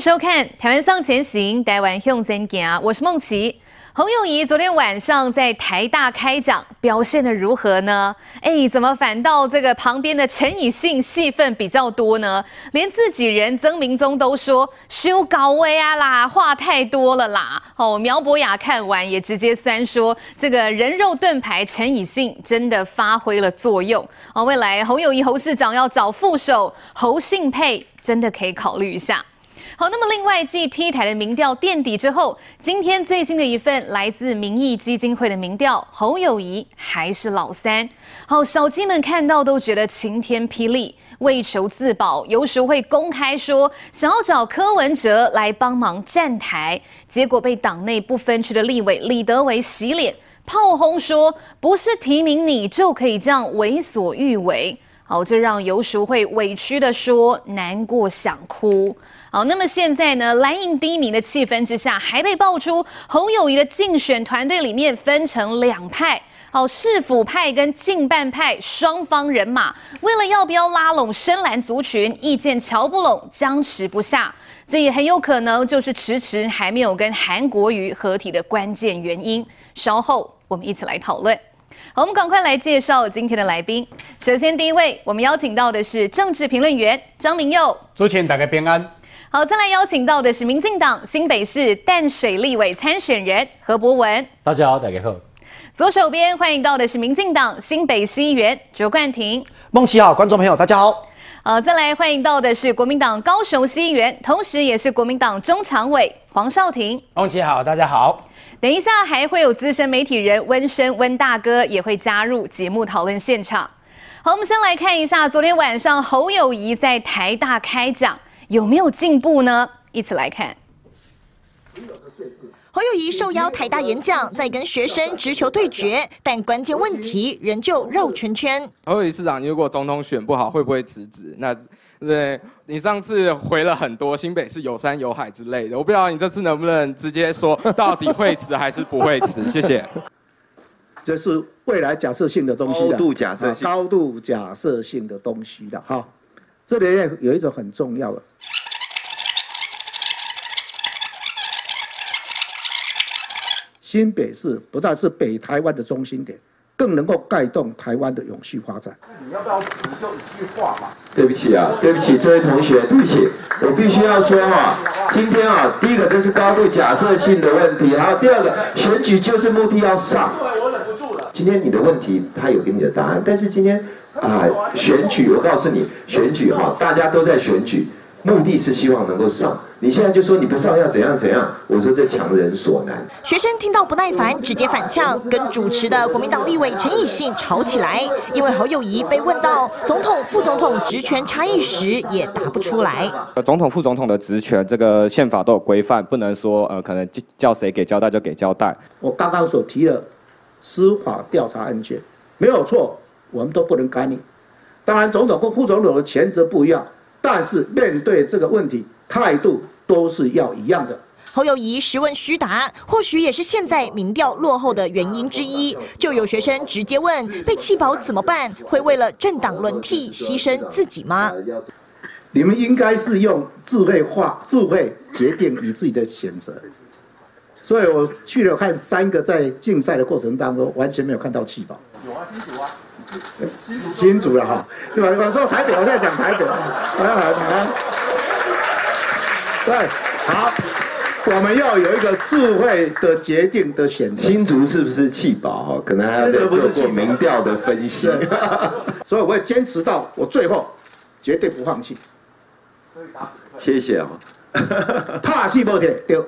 收看《台湾向前行》，台湾向前行，我是孟琦。侯友宜昨天晚上在台大开讲，表现得如何呢？哎，怎么反倒这个旁边的陈以信戏份比较多呢？连自己人曾明宗都说修高威啊啦，话太多了啦。哦，苗博雅看完也直接酸说，这个人肉盾牌陈以信真的发挥了作用。哦，未来侯友宜侯市长要找副手侯信配，真的可以考虑一下。好，那么另外继 T 台的民调垫底之后，今天最新的一份来自民意基金会的民调，侯友宜还是老三。好，小鸡们看到都觉得晴天霹雳。为求自保，有时会公开说想要找柯文哲来帮忙站台，结果被党内不分区的立委李德维洗脸，炮轰说不是提名你就可以这样为所欲为。好，这让游淑慧委屈的说难过想哭。好，那么现在呢，蓝营低迷的气氛之下，还被爆出侯友谊的竞选团队里面分成两派，好，市府派跟近办派双方人马，为了要不要拉拢深蓝族群，意见瞧不拢，僵持不下，这也很有可能就是迟迟还没有跟韩国瑜合体的关键原因。稍后我们一起来讨论。好，我们赶快来介绍今天的来宾。首先第一位，我们邀请到的是政治评论员张明佑，主持人大家平安。好，再来邀请到的是民进党新北市淡水立委参选人何博文。大家好，大家好。左手边欢迎到的是民进党新北市议员卓冠廷。梦琪好，观众朋友大家好。好，再来欢迎到的是国民党高雄市议员，同时也是国民党中常委黄少廷。孟琦好，大家好。等一下还会有资深媒体人温生温大哥也会加入节目讨论现场。好，我们先来看一下昨天晚上侯友谊在台大开讲。有没有进步呢？一起来看。侯友谊受邀台大演讲，在跟学生直球对决，但关键问题仍旧绕圈圈。侯友宜市长，你如果总统选不好，会不会辞职？那对，你上次回了很多新北是有山有海之类的，我不知道你这次能不能直接说到底会辞还是不会辞？谢谢。这是未来假设性的东西的，高度假设性，高度假设性的东西的哈。这里有一种很重要的，新北市不但是北台湾的中心点，更能够带动台湾的永续发展。你要不要辞就一句话嘛？对不起啊，对不起，这位同学，对不起，我必须要说哈，今天啊，第一个这是高度假设性的问题，然后第二个选举就是目的要上。我忍不住了。今天你的问题他有给你的答案，但是今天。啊，选举，我告诉你，选举哈，大家都在选举，目的是希望能够上。你现在就说你不上要怎样怎样，我说这强人所难。学生听到不耐烦，直接反呛，跟主持的国民党立委陈以信吵起来。因为侯友谊被问到总统、副总统职权差异时，也答不出来。总统、副总统的职权，这个宪法都有规范，不能说呃，可能叫谁给交代就给交代。我刚刚所提的司法调查案件没有错。我们都不能干预，当然总统或副总统的权责不一样，但是面对这个问题，态度都是要一样的。侯友宜实问虚答，或许也是现在民调落后的原因之一。就有学生直接问：被弃保怎么办？会为了政党轮替牺牲自己吗？你们应该是用智慧化、智慧决定你自己的选择。所以我去了看三个，在竞赛的过程当中，完全没有看到弃保。有啊，清楚啊。新竹了哈，对吧？我说台北，我现在讲台北啊，来来来，对，好，我们要有一个智慧的决定的选择。新竹是不是弃保哈？可能还要做过民调的分析。所以我会坚持到我最后，绝对不放弃。谢谢啊。怕死不铁丢。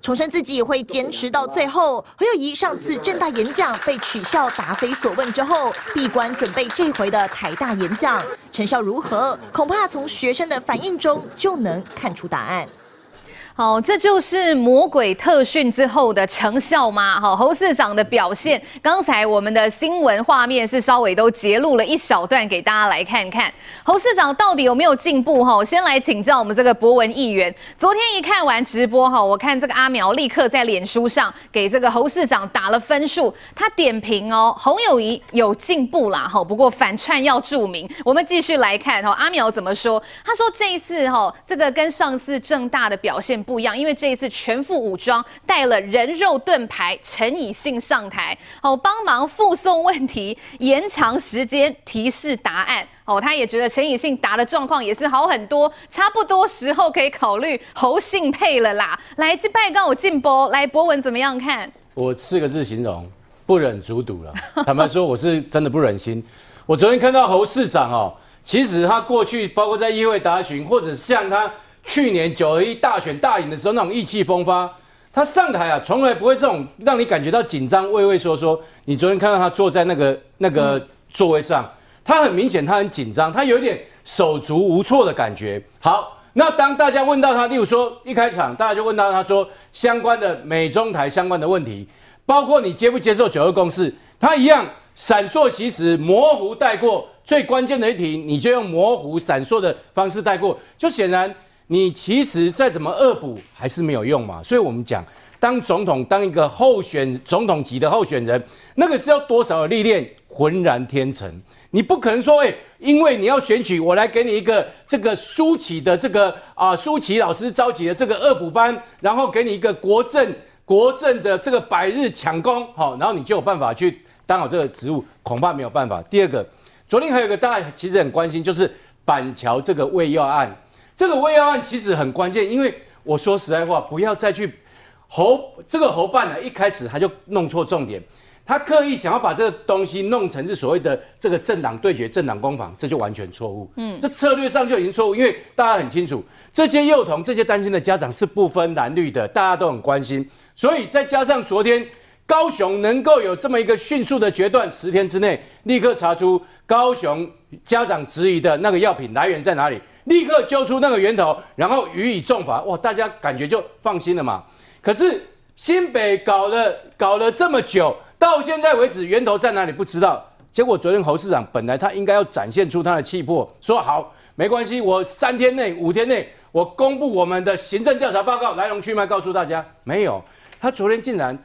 重申自己会坚持到最后。何友宜上次正大演讲被取笑答非所问之后，闭关准备这回的台大演讲，成效如何？恐怕从学生的反应中就能看出答案。好，这就是魔鬼特训之后的成效吗？好，侯市长的表现，刚才我们的新闻画面是稍微都截录了一小段给大家来看看，侯市长到底有没有进步？哈，先来请教我们这个博文议员。昨天一看完直播，哈，我看这个阿苗立刻在脸书上给这个侯市长打了分数，他点评哦，侯友谊有进步啦，哈，不过反串要注明。我们继续来看哈，阿苗怎么说？他说这一次哈，这个跟上次正大的表现。不一样，因为这一次全副武装，带了人肉盾牌陈以信上台，哦，帮忙复送问题，延长时间提示答案。哦，他也觉得陈以信答的状况也是好很多，差不多时候可以考虑侯信配了啦。来，这拜告我进博，来博文怎么样看？我四个字形容，不忍卒睹了。坦白说，我是真的不忍心。我昨天看到侯市长哦，其实他过去包括在议会答询，或者像他。去年九合一大选大赢的时候，那种意气风发，他上台啊，从来不会这种让你感觉到紧张、畏畏缩缩。你昨天看到他坐在那个那个座位上，他很明显他很紧张，他有点手足无措的感觉。好，那当大家问到他，例如说一开场，大家就问到他说相关的美中台相关的问题，包括你接不接受九二共识，他一样闪烁其词，模糊带过。最关键的一题，你就用模糊闪烁的方式带过，就显然。你其实再怎么恶补还是没有用嘛，所以我们讲，当总统当一个候选总统级的候选人，那个是要多少的历练，浑然天成。你不可能说，哎，因为你要选举，我来给你一个这个舒淇的这个啊舒淇老师召集的这个恶补班，然后给你一个国政国政的这个百日抢功，好，然后你就有办法去当好这个职务，恐怕没有办法。第二个，昨天还有一个大家其实很关心，就是板桥这个喂药案。这个喂药案其实很关键，因为我说实在话，不要再去侯这个侯办呢，一开始他就弄错重点，他刻意想要把这个东西弄成是所谓的这个政党对决、政党攻防，这就完全错误。嗯，这策略上就已经错误，因为大家很清楚，这些幼童、这些担心的家长是不分蓝绿的，大家都很关心，所以再加上昨天高雄能够有这么一个迅速的决断，十天之内立刻查出高雄家长质疑的那个药品来源在哪里。立刻揪出那个源头，然后予以重罚，哇！大家感觉就放心了嘛。可是新北搞了搞了这么久，到现在为止源头在哪里不知道。结果昨天侯市长本来他应该要展现出他的气魄，说好没关系，我三天内五天内我公布我们的行政调查报告来龙去脉，告诉大家。没有，他昨天竟然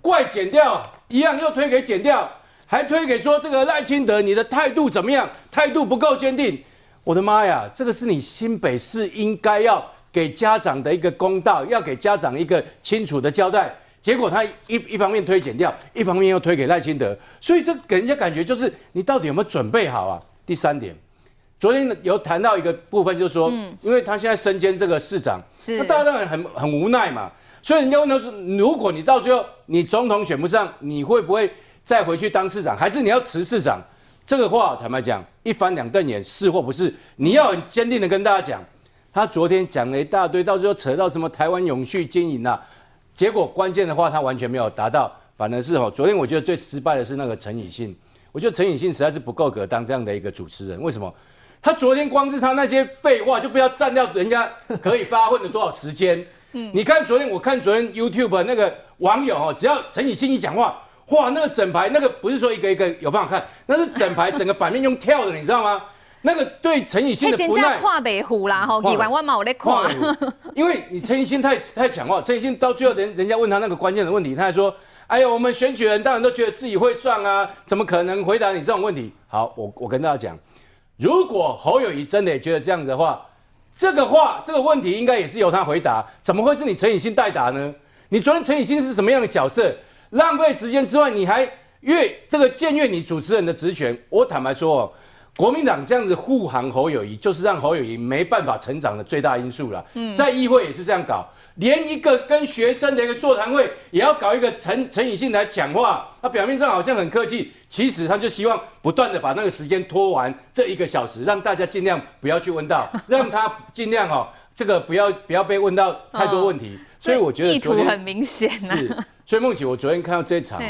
怪检调一样又推给检调，还推给说这个赖清德你的态度怎么样？态度不够坚定。我的妈呀，这个是你新北市应该要给家长的一个公道，要给家长一个清楚的交代。结果他一一方面推减掉，一方面又推给赖清德，所以这给人家感觉就是你到底有没有准备好啊？第三点，昨天有谈到一个部分，就是说，嗯，因为他现在身兼这个市长，是，那大家当然很很无奈嘛。所以人家问他说，如果你到最后你总统选不上，你会不会再回去当市长，还是你要辞市长？这个话坦白讲，一翻两瞪眼，是或不是？你要很坚定的跟大家讲，他昨天讲了一大堆，到最后扯到什么台湾永续经营啊，结果关键的话他完全没有达到，反而是哦，昨天我觉得最失败的是那个陈以信，我觉得陈以信实在是不够格当这样的一个主持人。为什么？他昨天光是他那些废话，就不要占掉人家可以发问的多少时间。嗯，你看昨天我看昨天 YouTube 那个网友哦，只要陈以信一讲话。哇，那个整排那个不是说一个一个有办法看，那是整排整个版面用跳的，你知道吗？那个对陈以信的不耐。跨北湖啦，吼，几万万嘛，我在跨。因为你陈以信太太强了，陈以信到最后人人家问他那个关键的问题，他还说：“哎呀，我们选举人当然都觉得自己会算啊，怎么可能回答你这种问题？”好，我我跟大家讲，如果侯友宜真的也觉得这样子的话，这个话这个问题应该也是由他回答，怎么会是你陈以信代答呢？你昨天陈以信是什么样的角色？浪费时间之外，你还越这个僭越你主持人的职权。我坦白说哦，国民党这样子护航侯友谊，就是让侯友谊没办法成长的最大因素了。嗯，在议会也是这样搞，连一个跟学生的一个座谈会，也要搞一个陈陈以信来讲话。他表面上好像很客气，其实他就希望不断的把那个时间拖完这一个小时，让大家尽量不要去问到，让他尽量哦，这个不要不要被问到太多问题。哦，所以我觉得意图很明显是。所以梦琪，我昨天看到这一场，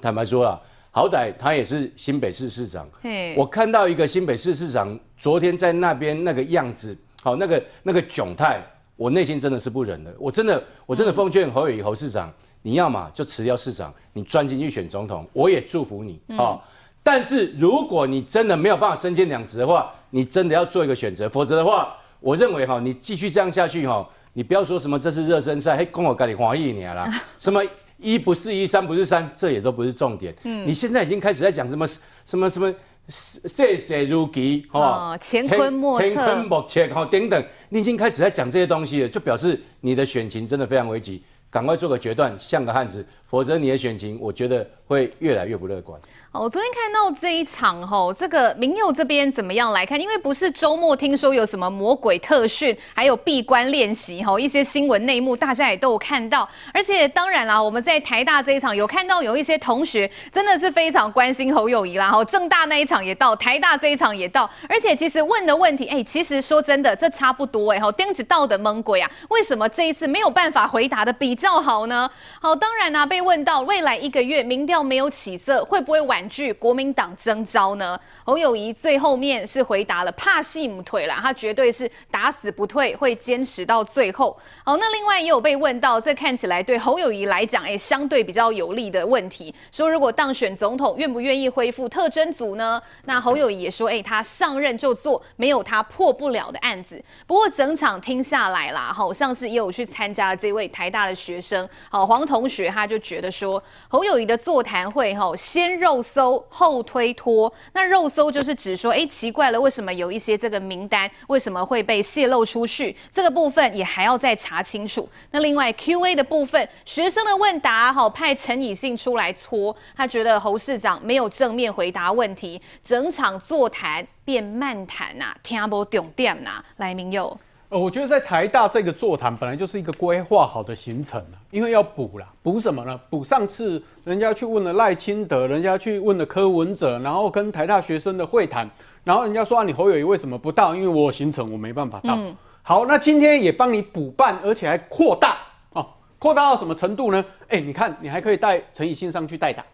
坦白说了，好歹他也是新北市市长。我看到一个新北市市长昨天在那边那个样子，好，那个那个窘态，我内心真的是不忍的。我真的，我真的奉劝侯友宜侯市长，你要嘛就辞掉市长，你专心去选总统，我也祝福你啊。嗯、但是如果你真的没有办法身兼两职的话，你真的要做一个选择，否则的话，我认为哈，你继续这样下去哈，你不要说什么这是热身赛，嘿，跟我跟你华一年啦，什么一不是一，三不是三，这也都不是重点。嗯，你现在已经开始在讲什么什么什么。谢谢如棋，哈，乾坤莫测，乾坤莫测，哈，等等，你已经开始在讲这些东西了，就表示你的选情真的非常危急，赶快做个决断，像个汉子，否则你的选情，我觉得会越来越不乐观。我昨天看到这一场吼，这个民佑这边怎么样来看？因为不是周末听说有什么魔鬼特训，还有闭关练习吼，一些新闻内幕大家也都有看到。而且当然啦，我们在台大这一场有看到有一些同学真的是非常关心侯友宜啦。吼，政大那一场也到，台大这一场也到。而且其实问的问题，哎、其实说真的，这差不多哎吼，钉子到的猛鬼啊，为什么这一次没有办法回答的比较好呢？好，当然啦，被问到未来一个月民调没有起色，会不会晚？据国民党征召呢，侯友谊最后面是回答了怕戏不退了，他绝对是打死不退，会坚持到最后。好，那另外也有被问到，这看起来对侯友谊来讲，哎，相对比较有利的问题，说如果当选总统，愿不愿意恢复特侦组呢？那侯友谊也说，哎，他上任就做，没有他破不了的案子。不过整场听下来啦，好像是也有去参加这位台大的学生，好黄同学他就觉得说，侯友宜的座谈会，哈，鲜肉。搜后推脱，那肉搜就是指说，哎，奇怪了，为什么有一些这个名单为什么会被泄露出去？这个部分也还要再查清楚。那另外 Q&A 的部分，学生的问答，好派陈以信出来搓，他觉得侯市长没有正面回答问题，整场座谈变漫谈呐，听不懂点呐。来，明佑。呃，我觉得在台大这个座谈本来就是一个规划好的行程，因为要补啦，补什么呢？补上次人家去问了赖清德，人家去问了柯文哲，然后跟台大学生的会谈，然后人家说啊，你侯友宜为什么不到？因为我有行程我没办法到。嗯、好，那今天也帮你补办，而且还扩大哦，扩大到什么程度呢？哎，你看你还可以带陈以信上去代打，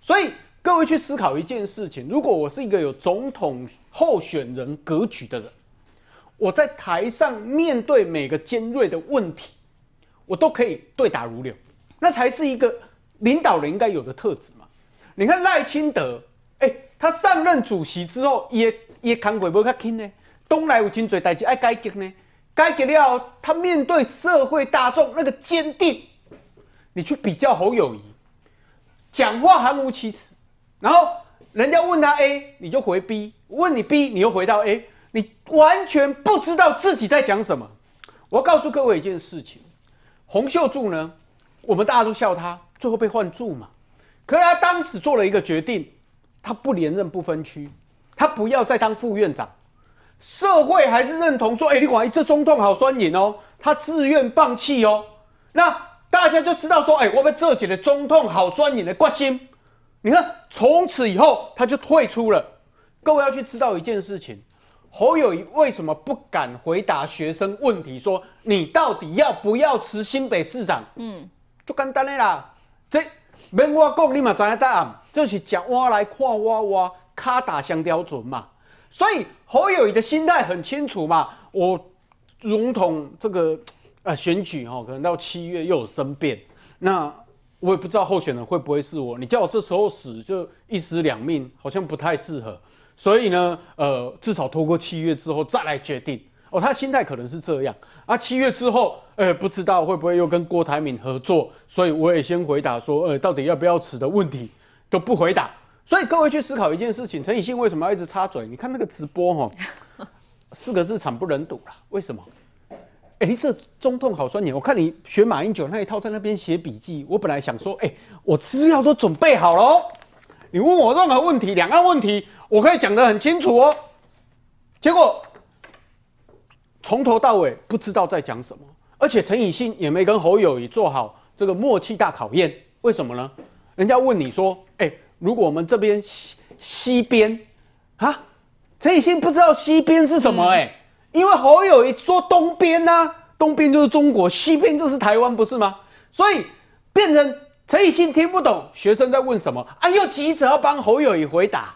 所以各位去思考一件事情：如果我是一个有总统候选人格局的人。我在台上面对每个尖锐的问题，我都可以对答如流，那才是一个领导人应该有的特质嘛。你看赖清德，哎、他上任主席之后也，也扛鬼不较轻呢，东来有真多代志爱改革呢，改革了，他面对社会大众那个坚定，你去比较侯友谊，讲话含糊其辞，然后人家问他 A，你就回 B，问你 B，你又回到 A。你完全不知道自己在讲什么。我要告诉各位一件事情，洪秀柱呢，我们大家都笑他，最后被换柱嘛。可是他当时做了一个决定，他不连任不分区，他不要再当副院长。社会还是认同说，哎，你管这总统好酸瘾哦，他自愿放弃哦。那大家就知道说，哎，我们这几个总统好酸瘾的关心。你看，从此以后他就退出了。各位要去知道一件事情。侯友宜为什么不敢回答学生问题？说你到底要不要辞新北市长？嗯，就简单的啦。这免我讲，你嘛知道答案，就是讲我来看我我卡打相标准嘛。所以侯友宜的心态很清楚嘛。我总统这个呃选举哦，可能到七月又有生变，那我也不知道候选人会不会是我。你叫我这时候死，就一死两命，好像不太适合。所以呢，呃，至少拖过七月之后再来决定哦。他心态可能是这样啊。七月之后，呃，不知道会不会又跟郭台铭合作。所以我也先回答说，呃，到底要不要辞的问题都不回答。所以各位去思考一件事情：陈以信为什么要一直插嘴？你看那个直播哈、哦，四个字惨不忍睹了。为什么？哎、欸，你这中痛好酸你。我看你学马英九那一套，在那边写笔记。我本来想说，哎、欸，我资料都准备好了哦。你问我任何问题，两岸问题。我可以讲得很清楚哦，结果从头到尾不知道在讲什么，而且陈以信也没跟侯友宜做好这个默契大考验。为什么呢？人家问你说：“哎，如果我们这边西西边啊，陈以信不知道西边是什么？哎，因为侯友宜说东边呐，东边就是中国，西边就是台湾，不是吗？所以变成陈以信听不懂学生在问什么啊，又急着要帮侯友谊回答。”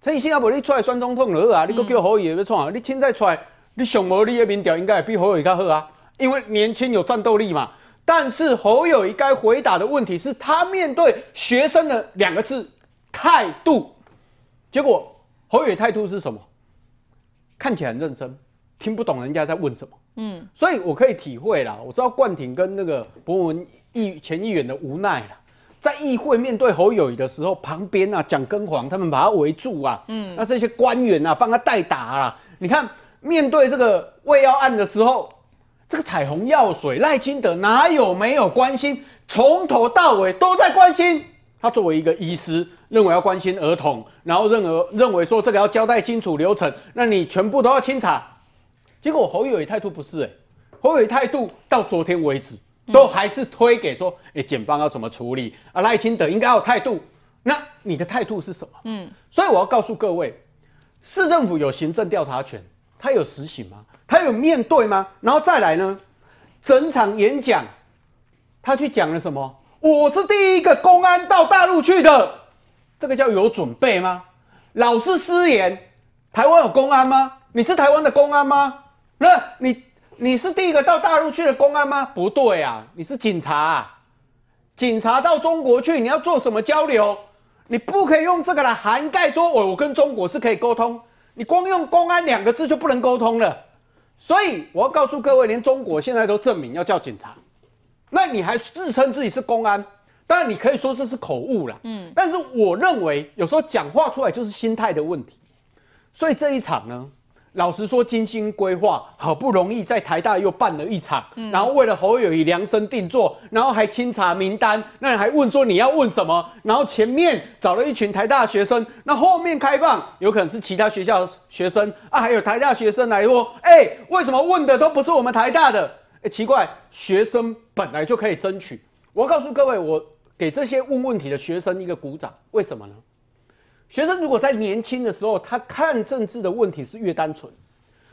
陈以信要不你出来选总统了啊，你搁叫侯友宜要创啊？你现在出来，你上无你的民调应该也比侯友宜较好啊？因为年轻有战斗力嘛。但是侯友谊该回答的问题是他面对学生的两个字态度，结果侯友宜态度是什么？看起来很认真，听不懂人家在问什么。嗯，所以我可以体会啦，我知道冠廷跟那个博文议前议员的无奈了，在议会面对侯友宜的时候，旁边啊蒋根煌他们把他围住啊，嗯，那这些官员啊帮他代打啊，你看面对这个胃药案的时候。这个彩虹药水赖清德哪有没有关心？从头到尾都在关心。他作为一个医师，认为要关心儿童，然后认为认为说这个要交代清楚流程，那你全部都要清查。结果侯友宜态度不是哎、欸，侯友宜态度到昨天为止都还是推给说，哎，检方要怎么处理啊？赖清德应该要有态度。那你的态度是什么？嗯，所以我要告诉各位，市政府有行政调查权，他有实行吗？他有面对吗？然后再来呢？整场演讲，他去讲了什么？我是第一个公安到大陆去的，这个叫有准备吗？老是失言，台湾有公安吗？你是台湾的公安吗？那你你是第一个到大陆去的公安吗？不对啊，你是警察啊，警察到中国去，你要做什么交流？你不可以用这个来涵盖说，我我跟中国是可以沟通，你光用公安两个字就不能沟通了。所以我要告诉各位，连中国现在都证明要叫警察，那你还自称自己是公安？当然你可以说这是口误啦。嗯，但是我认为有时候讲话出来就是心态的问题。所以这一场呢，老实说精心规划，好不容易在台大又办了一场，嗯、然后为了侯友谊量身定做，然后还清查名单，那你还问说你要问什么？然后前面找了一群台大学生，那后面开放有可能是其他学校学生啊，还有台大学生来说，哎、欸，为什么问的都不是我们台大的？哎、欸，奇怪，学生本来就可以争取。我告诉各位，我给这些问问题的学生一个鼓掌，为什么呢？学生如果在年轻的时候，他看政治的问题是越单纯，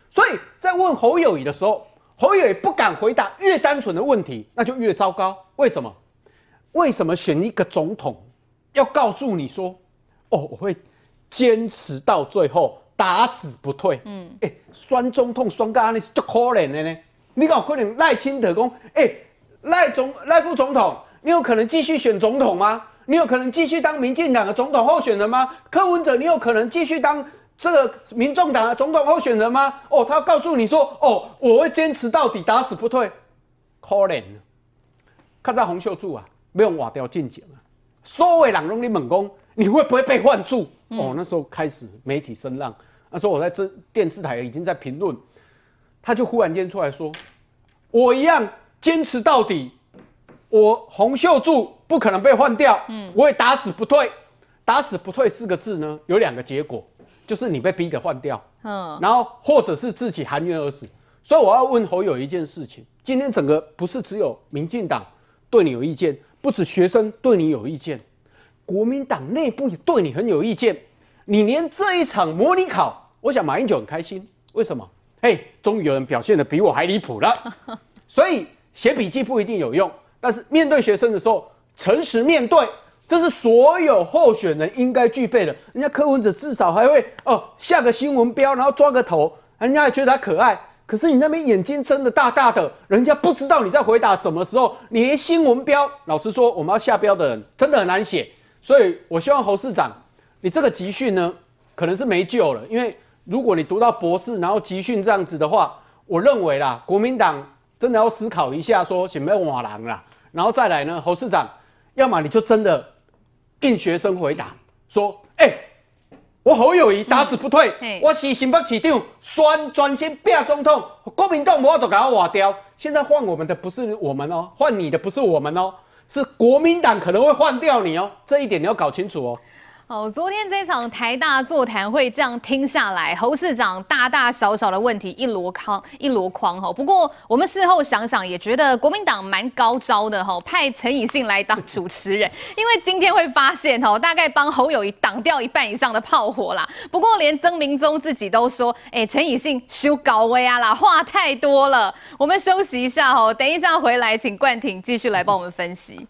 所以在问侯友宜的时候，侯友宜不敢回答越单纯的问题，那就越糟糕。为什么？为什么选一个总统要告诉你说，哦，我会坚持到最后，打死不退？嗯，哎、欸，选总统选到那是足可怜的呢。你搞可能赖清德讲，哎、欸，赖总赖副总统，你有可能继续选总统吗？你有可能继续当民进党的总统候选人吗？柯文哲，你有可能继续当这个民众党的总统候选人吗？哦，他告诉你说，哦，我会坚持到底，打死不退。可怜，看在洪秀柱啊，没有瓦掉进检啊，所谓朗龙的猛攻，你会不会被换住？嗯、哦，那时候开始媒体声浪，那时候我在这电视台已经在评论，他就忽然间出来说，我一样坚持到底。我洪秀柱不可能被换掉，嗯，我也打死不退，打死不退四个字呢，有两个结果，就是你被逼着换掉，嗯，然后或者是自己含冤而死。所以我要问侯友一件事情：今天整个不是只有民进党对你有意见，不止学生对你有意见，国民党内部也对你很有意见。你连这一场模拟考，我想马英九很开心，为什么？嘿，终于有人表现的比我还离谱了。所以写笔记不一定有用。但是面对学生的时候，诚实面对，这是所有候选人应该具备的。人家柯文哲至少还会哦下个新闻标，然后抓个头，人家还觉得他可爱。可是你那边眼睛睁得大大的，人家不知道你在回答什么时候，你连新闻标，老实说，我们要下标的人真的很难写。所以我希望侯市长，你这个集训呢，可能是没救了。因为如果你读到博士，然后集训这样子的话，我认为啦，国民党真的要思考一下说，说什么瓦郎啦。然后再来呢，侯市长，要么你就真的应学生回答说，哎、欸，我侯友谊打死不退，嗯、我是新北市长，选专心变总统，国民党我都给他挖掉。现在换我们的不是我们哦，换你的不是我们哦，是国民党可能会换掉你哦，这一点你要搞清楚哦。好，昨天这场台大座谈会这样听下来，侯市长大大小小的问题一箩筐一箩筐哈。不过我们事后想想，也觉得国民党蛮高招的哈，派陈以信来当主持人，因为今天会发现哈，大概帮侯友宜挡掉一半以上的炮火啦。不过连曾明宗自己都说，哎、陈以信修高威啊啦，话太多了。我们休息一下哈，等一下回来请冠廷继续来帮我们分析。